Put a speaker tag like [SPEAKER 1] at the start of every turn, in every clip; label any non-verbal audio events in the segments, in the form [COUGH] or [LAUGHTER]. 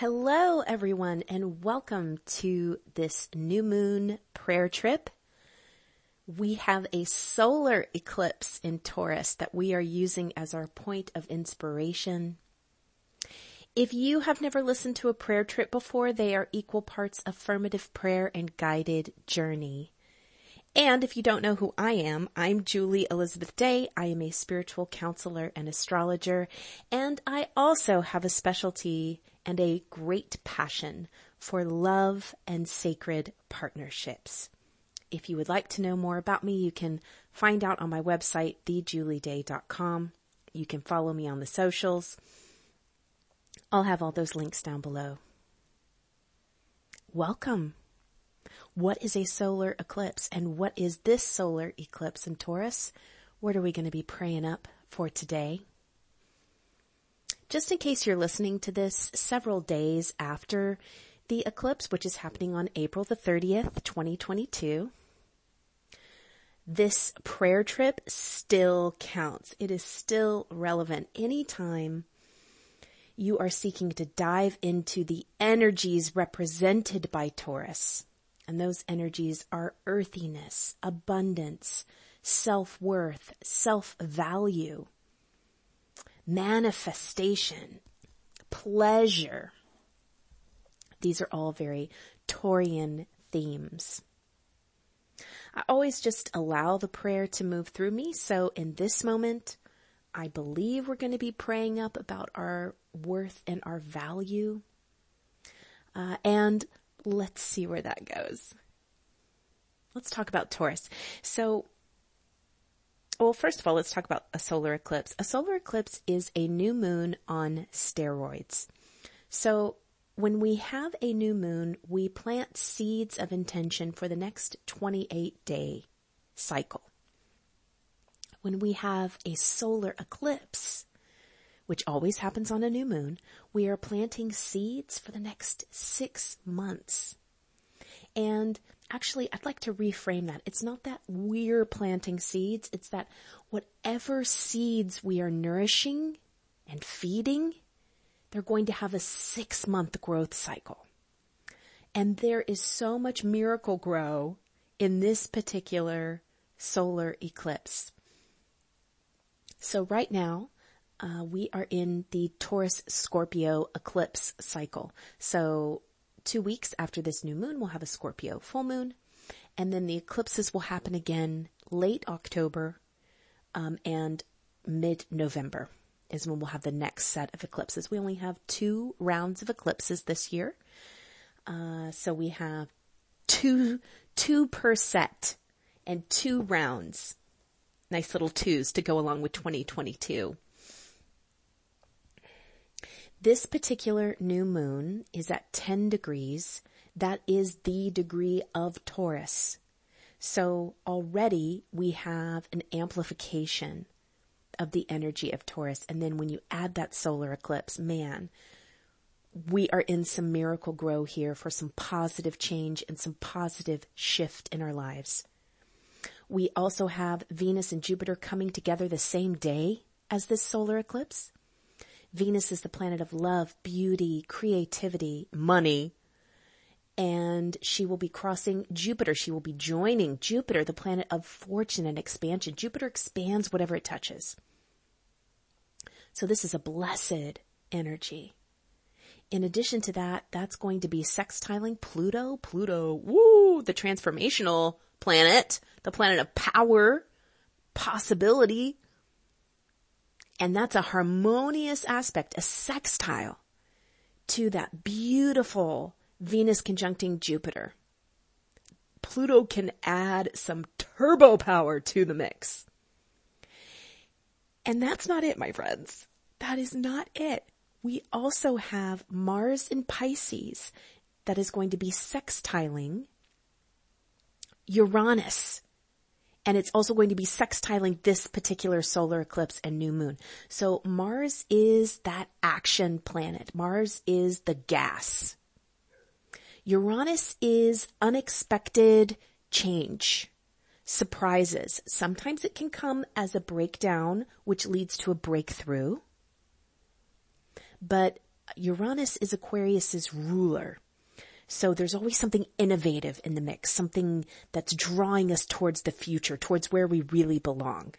[SPEAKER 1] Hello, everyone, and welcome to this new moon prayer trip. We have a solar eclipse in Taurus that we are using as our point of inspiration. If you have never listened to a prayer trip before, they are equal parts affirmative prayer and guided journey. And if you don't know who I am, I'm Julie Elizabeth Day. I am a spiritual counselor and astrologer, and I also have a specialty and a great passion for love and sacred partnerships. If you would like to know more about me, you can find out on my website, thejulieday.com. You can follow me on the socials. I'll have all those links down below. Welcome. What is a solar eclipse and what is this solar eclipse in Taurus? What are we going to be praying up for today? Just in case you're listening to this several days after the eclipse, which is happening on April the 30th, 2022, this prayer trip still counts. It is still relevant anytime you are seeking to dive into the energies represented by Taurus. And those energies are earthiness, abundance, self-worth, self-value, manifestation, pleasure. These are all very Taurian themes. I always just allow the prayer to move through me. So in this moment, I believe we're going to be praying up about our worth and our value. Uh, and let's see where that goes. Let's talk about Taurus. So well, first of all, let's talk about a solar eclipse. A solar eclipse is a new moon on steroids. So when we have a new moon, we plant seeds of intention for the next 28 day cycle. When we have a solar eclipse, which always happens on a new moon, we are planting seeds for the next six months. And actually, I'd like to reframe that. It's not that we're planting seeds. It's that whatever seeds we are nourishing and feeding, they're going to have a six month growth cycle. And there is so much miracle grow in this particular solar eclipse. So right now, uh, we are in the Taurus Scorpio eclipse cycle. So two weeks after this new moon, we'll have a Scorpio full moon. And then the eclipses will happen again late October, um, and mid-November is when we'll have the next set of eclipses. We only have two rounds of eclipses this year. Uh, so we have two, two per set and two rounds. Nice little twos to go along with 2022. This particular new moon is at 10 degrees. That is the degree of Taurus. So already we have an amplification of the energy of Taurus. And then when you add that solar eclipse, man, we are in some miracle grow here for some positive change and some positive shift in our lives. We also have Venus and Jupiter coming together the same day as this solar eclipse. Venus is the planet of love, beauty, creativity, money. And she will be crossing Jupiter. She will be joining Jupiter, the planet of fortune and expansion. Jupiter expands whatever it touches. So this is a blessed energy. In addition to that, that's going to be sextiling Pluto. Pluto, woo, the transformational planet, the planet of power, possibility, and that's a harmonious aspect, a sextile to that beautiful Venus conjuncting Jupiter. Pluto can add some turbo power to the mix. And that's not it, my friends. That is not it. We also have Mars in Pisces that is going to be sextiling Uranus and it's also going to be sextiling this particular solar eclipse and new moon. So Mars is that action planet. Mars is the gas. Uranus is unexpected change, surprises. Sometimes it can come as a breakdown, which leads to a breakthrough. But Uranus is Aquarius's ruler. So there's always something innovative in the mix, something that's drawing us towards the future, towards where we really belong.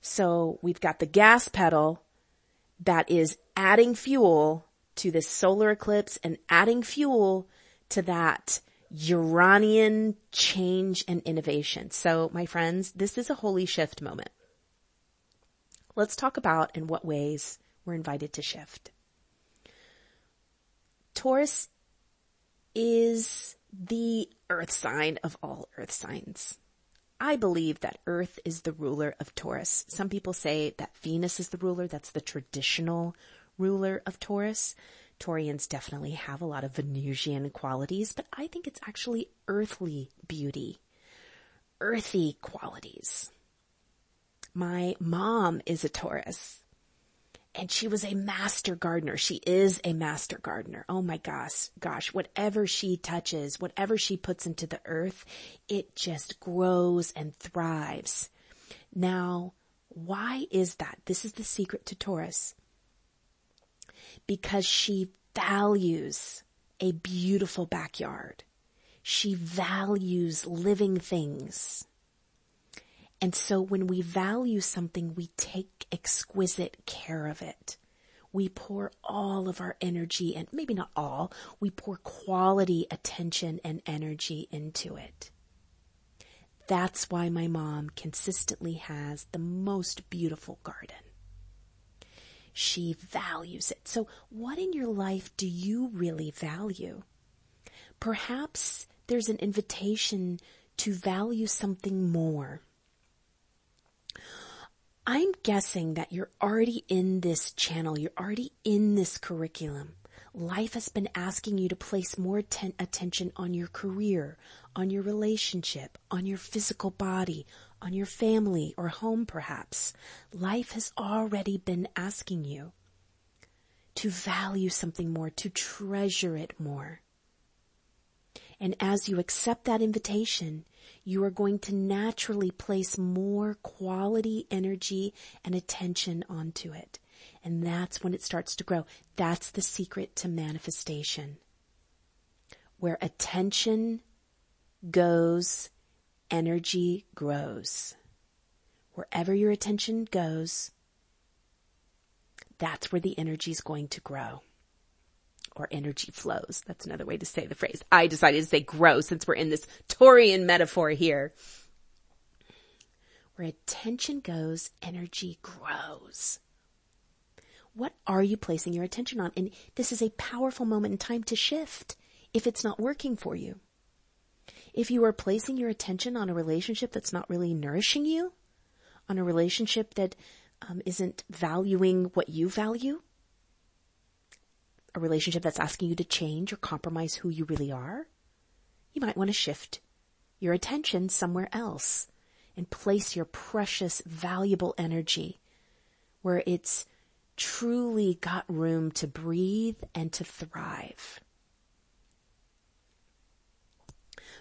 [SPEAKER 1] So we've got the gas pedal that is adding fuel to this solar eclipse and adding fuel to that Uranian change and innovation. So my friends, this is a holy shift moment. Let's talk about in what ways we're invited to shift. Taurus is the earth sign of all earth signs. I believe that Earth is the ruler of Taurus. Some people say that Venus is the ruler. That's the traditional ruler of Taurus. Taurians definitely have a lot of Venusian qualities, but I think it's actually earthly beauty, earthy qualities. My mom is a Taurus and she was a master gardener. She is a master gardener. Oh my gosh, gosh, whatever she touches, whatever she puts into the earth, it just grows and thrives. Now, why is that? This is the secret to Taurus. Because she values a beautiful backyard. She values living things. And so when we value something, we take exquisite care of it. We pour all of our energy and maybe not all, we pour quality attention and energy into it. That's why my mom consistently has the most beautiful garden. She values it. So what in your life do you really value? Perhaps there's an invitation to value something more I'm guessing that you're already in this channel. You're already in this curriculum. Life has been asking you to place more ten- attention on your career, on your relationship, on your physical body, on your family or home perhaps. Life has already been asking you to value something more, to treasure it more. And as you accept that invitation, you are going to naturally place more quality energy and attention onto it. And that's when it starts to grow. That's the secret to manifestation. Where attention goes, energy grows. Wherever your attention goes, that's where the energy is going to grow or energy flows. That's another way to say the phrase. I decided to say grow since we're in this Taurian metaphor here. Where attention goes, energy grows. What are you placing your attention on? And this is a powerful moment in time to shift if it's not working for you. If you are placing your attention on a relationship that's not really nourishing you, on a relationship that um, not valuing what you value, a relationship that's asking you to change or compromise who you really are, you might want to shift your attention somewhere else and place your precious, valuable energy where it's truly got room to breathe and to thrive.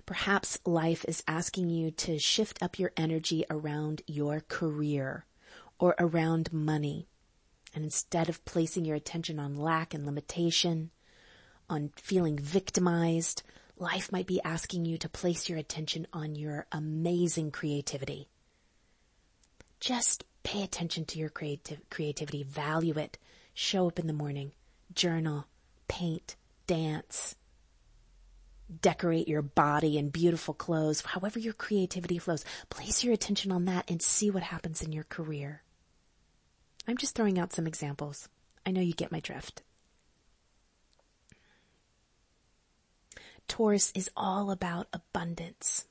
[SPEAKER 1] Perhaps life is asking you to shift up your energy around your career or around money and instead of placing your attention on lack and limitation, on feeling victimized, life might be asking you to place your attention on your amazing creativity. Just pay attention to your creative, creativity, value it, show up in the morning, journal, paint, dance, decorate your body in beautiful clothes, however your creativity flows. Place your attention on that and see what happens in your career. I'm just throwing out some examples. I know you get my drift. Taurus is all about abundance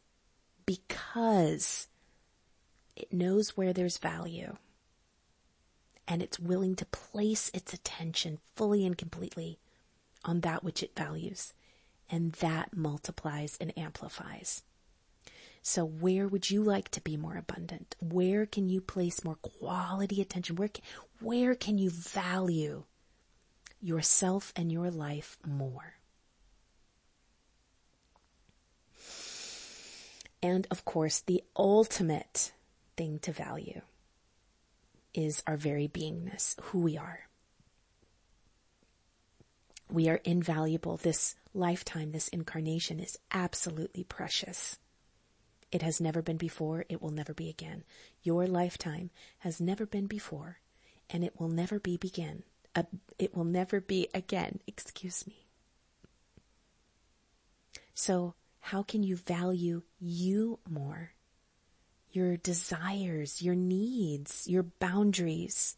[SPEAKER 1] because it knows where there's value and it's willing to place its attention fully and completely on that which it values and that multiplies and amplifies. So where would you like to be more abundant? Where can you place more quality attention? Where can, where can you value yourself and your life more? And of course, the ultimate thing to value is our very beingness, who we are. We are invaluable. This lifetime, this incarnation is absolutely precious. It has never been before. It will never be again. Your lifetime has never been before and it will never be begin. Uh, it will never be again. Excuse me. So how can you value you more? Your desires, your needs, your boundaries.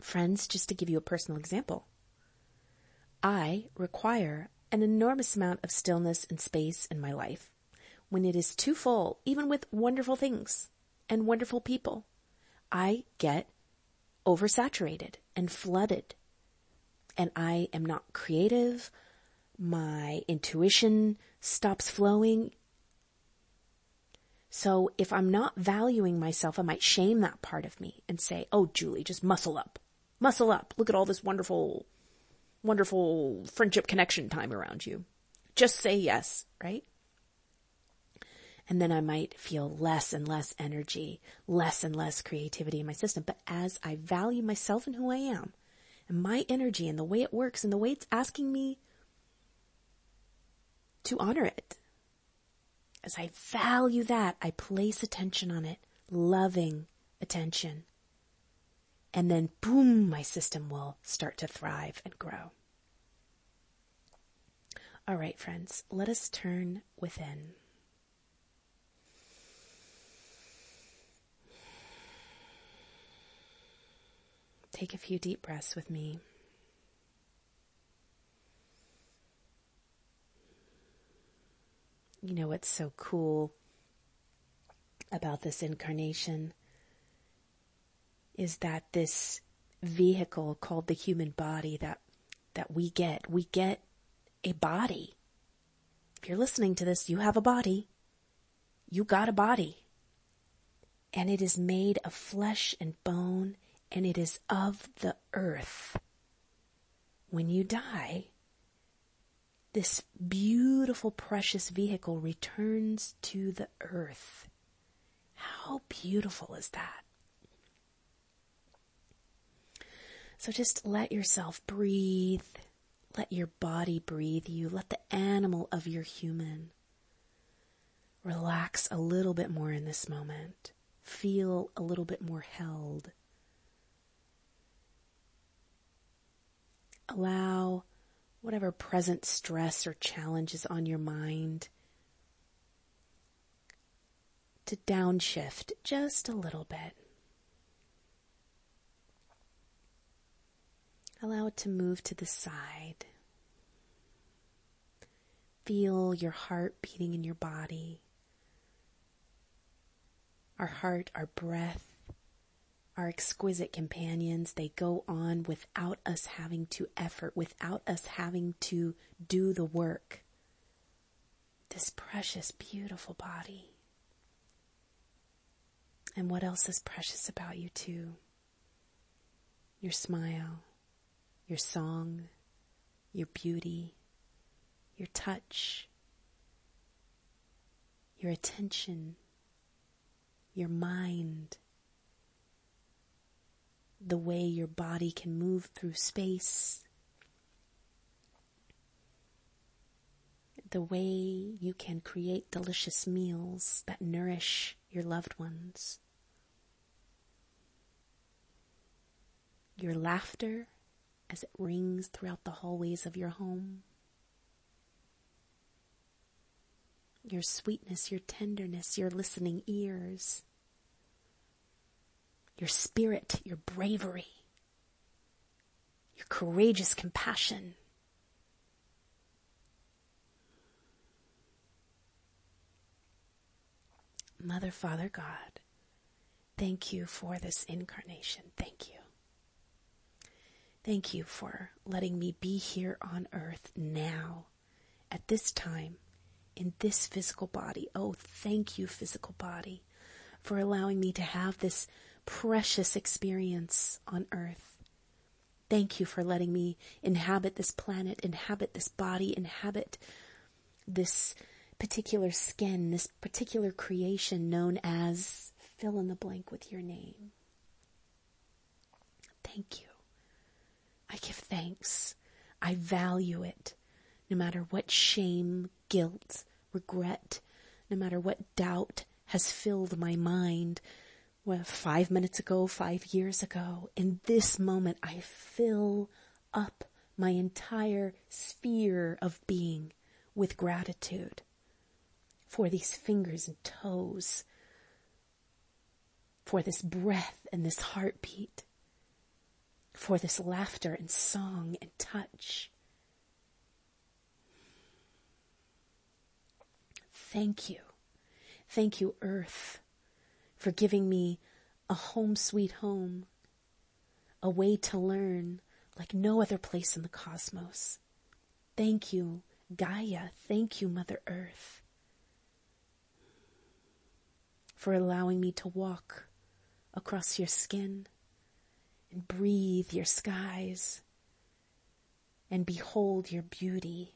[SPEAKER 1] Friends, just to give you a personal example, I require an enormous amount of stillness and space in my life when it is too full, even with wonderful things and wonderful people. I get oversaturated and flooded and I am not creative my intuition stops flowing. So if I'm not valuing myself, I might shame that part of me and say, Oh, Julie, just muscle up, muscle up. Look at all this wonderful, wonderful friendship connection time around you. Just say yes, right? And then I might feel less and less energy, less and less creativity in my system. But as I value myself and who I am and my energy and the way it works and the way it's asking me to honor it. As I value that, I place attention on it, loving attention. And then boom, my system will start to thrive and grow. All right, friends, let us turn within. Take a few deep breaths with me. you know what's so cool about this incarnation is that this vehicle called the human body that that we get, we get a body. If you're listening to this, you have a body. You got a body. And it is made of flesh and bone and it is of the earth. When you die, this beautiful, precious vehicle returns to the earth. How beautiful is that? So just let yourself breathe. Let your body breathe you. Let the animal of your human relax a little bit more in this moment. Feel a little bit more held. Allow whatever present stress or challenge is on your mind to downshift just a little bit. Allow it to move to the side. Feel your heart beating in your body. Our heart, our breath, our exquisite companions. They go on without us having to effort, without us having to do the work. This precious, beautiful body. And what else is precious about you too? Your smile, your song, your beauty, your touch, your attention, your mind, the way your body can move through space, the way you can create delicious meals that nourish your loved ones, your laughter as it rings throughout the hallways of your home. Your sweetness, your tenderness, your listening ears your spirit, your bravery, your courageous compassion. Mother, Father, God, thank you for this incarnation. Thank you. Thank you for letting me be here on earth now, at this time, in this physical body. Oh, thank you, physical body, for allowing me to have this precious experience on earth. Thank you for letting me inhabit this planet, inhabit this body, inhabit this particular skin, this particular creation known as fill in the blank with your name. Thank you. I give thanks. I value it. No matter what shame, guilt, regret, no matter what doubt has filled my mind, well, five minutes ago, five years ago, in this moment, I fill up my entire sphere of being with gratitude for these fingers and toes, for this breath and this heartbeat, for this laughter and song and touch. Thank you. Thank you, Earth, for giving me a home sweet home, a way to learn like no other place in the cosmos. Thank you, Gaia. Thank you, Mother Earth, for allowing me to walk across your skin and breathe your skies and behold your beauty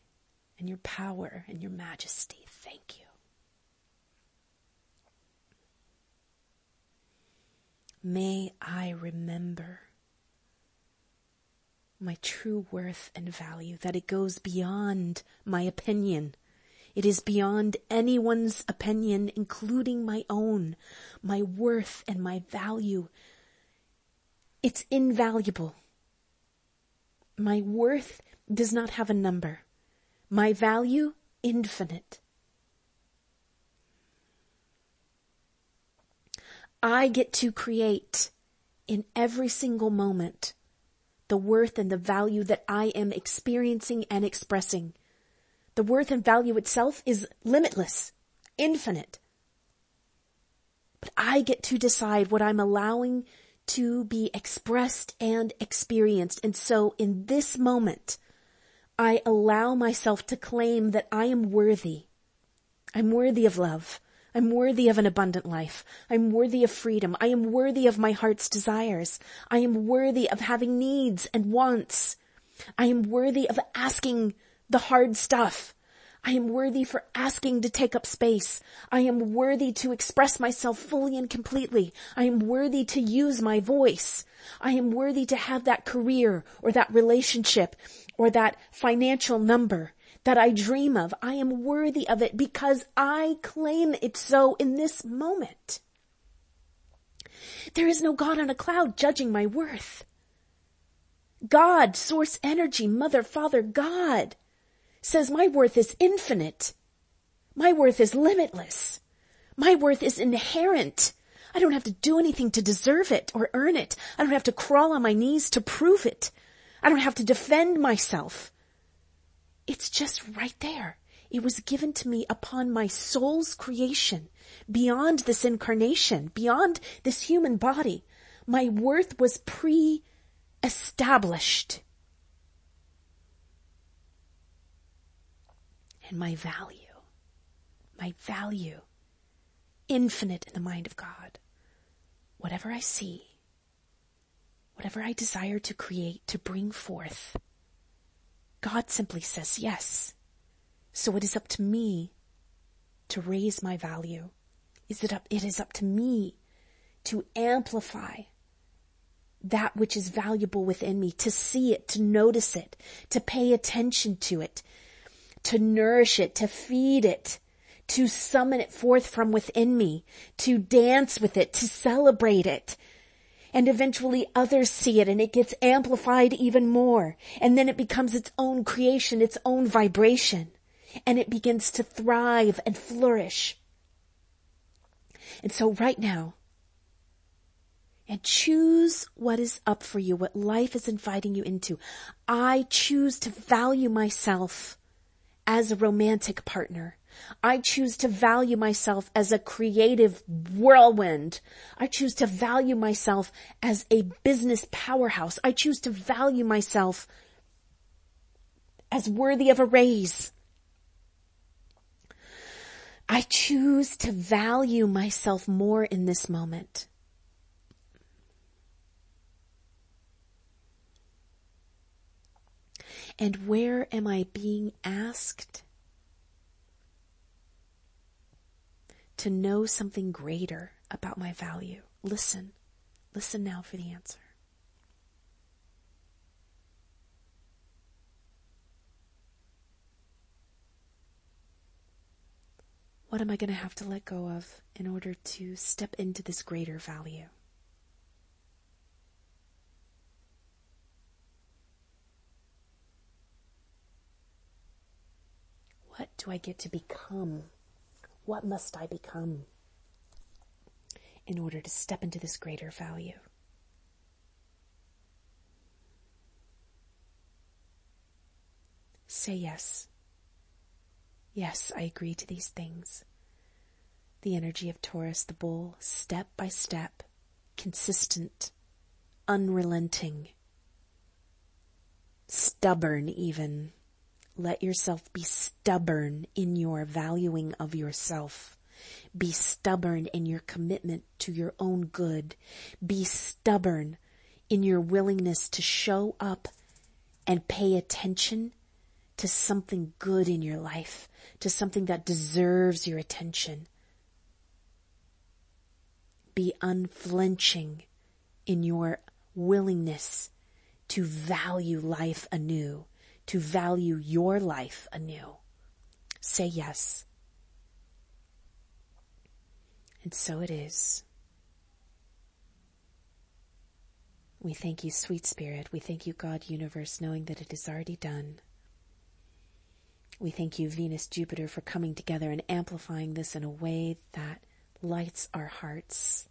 [SPEAKER 1] and your power and your majesty. Thank you. May I remember my true worth and value, that it goes beyond my opinion. It is beyond anyone's opinion, including my own. My worth and my value. It's invaluable. My worth does not have a number. My value, infinite. I get to create in every single moment the worth and the value that I am experiencing and expressing. The worth and value itself is limitless, infinite. But I get to decide what I'm allowing to be expressed and experienced. And so in this moment, I allow myself to claim that I am worthy. I'm worthy of love. I'm worthy of an abundant life. I'm worthy of freedom. I am worthy of my heart's desires. I am worthy of having needs and wants. I am worthy of asking the hard stuff. I am worthy for asking to take up space. I am worthy to express myself fully and completely. I am worthy to use my voice. I am worthy to have that career or that relationship or that financial number that I dream of. I am worthy of it because I claim it so in this moment. There is no God on a cloud judging my worth. God, source energy, mother, father, God says my worth is infinite. My worth is limitless. My worth is inherent. I don't have to do anything to deserve it or earn it. I don't have to crawl on my knees to prove it. I don't have to defend myself. It's just right there. It was given to me upon my soul's creation, beyond this incarnation, beyond this human body. My worth was pre-established. And my value, my value, infinite in the mind of God. Whatever I see, whatever I desire to create, to bring forth, God simply says yes. So it is up to me to raise my value. Is it up, it is up to me to amplify that which is valuable within me, to see it, to notice it, to pay attention to it, to nourish it, to feed it, to summon it forth from within me, to dance with it, to celebrate it, and eventually others see it and it gets amplified even more. And then it becomes its own creation, its own vibration. And it begins to thrive and flourish. And so right now, and choose what is up for you, what life is inviting you into. I choose to value myself as a romantic partner. I choose to value myself as a creative whirlwind. I choose to value myself as a business powerhouse. I choose to value myself as worthy of a raise. I choose to value myself more in this moment. And where am I being asked to know something greater about my value. Listen. Listen now for the answer. What am I going to have to let go of in order to step into this greater value? What do I get to become? What must I become in order to step into this greater value? Say yes. Yes, I agree to these things. The energy of Taurus, the bull, step by step, consistent, unrelenting, stubborn even. Let yourself be stubborn in your valuing of yourself. Be stubborn in your commitment to your own good. Be stubborn in your willingness to show up and pay attention to something good in your life, to something that deserves your attention. Be unflinching in your willingness to value life anew to value your life anew. Say yes. And so it is. We thank you, sweet spirit. We thank you, God universe, knowing that it is already done. We thank you, Venus, Jupiter, for coming together and amplifying this in a way that lights our hearts.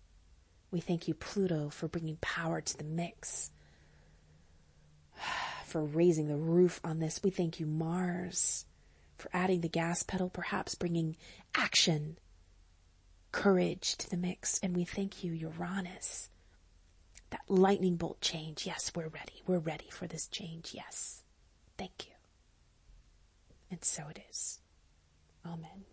[SPEAKER 1] We thank you, Pluto, for bringing power to the mix [SIGHS] for raising the roof on this. We thank you, Mars, for adding the gas pedal, perhaps bringing action, courage to the mix. And we thank you, Uranus, that lightning bolt change. Yes, we're ready. We're ready for this change. Yes. Thank you. And so it is. Amen.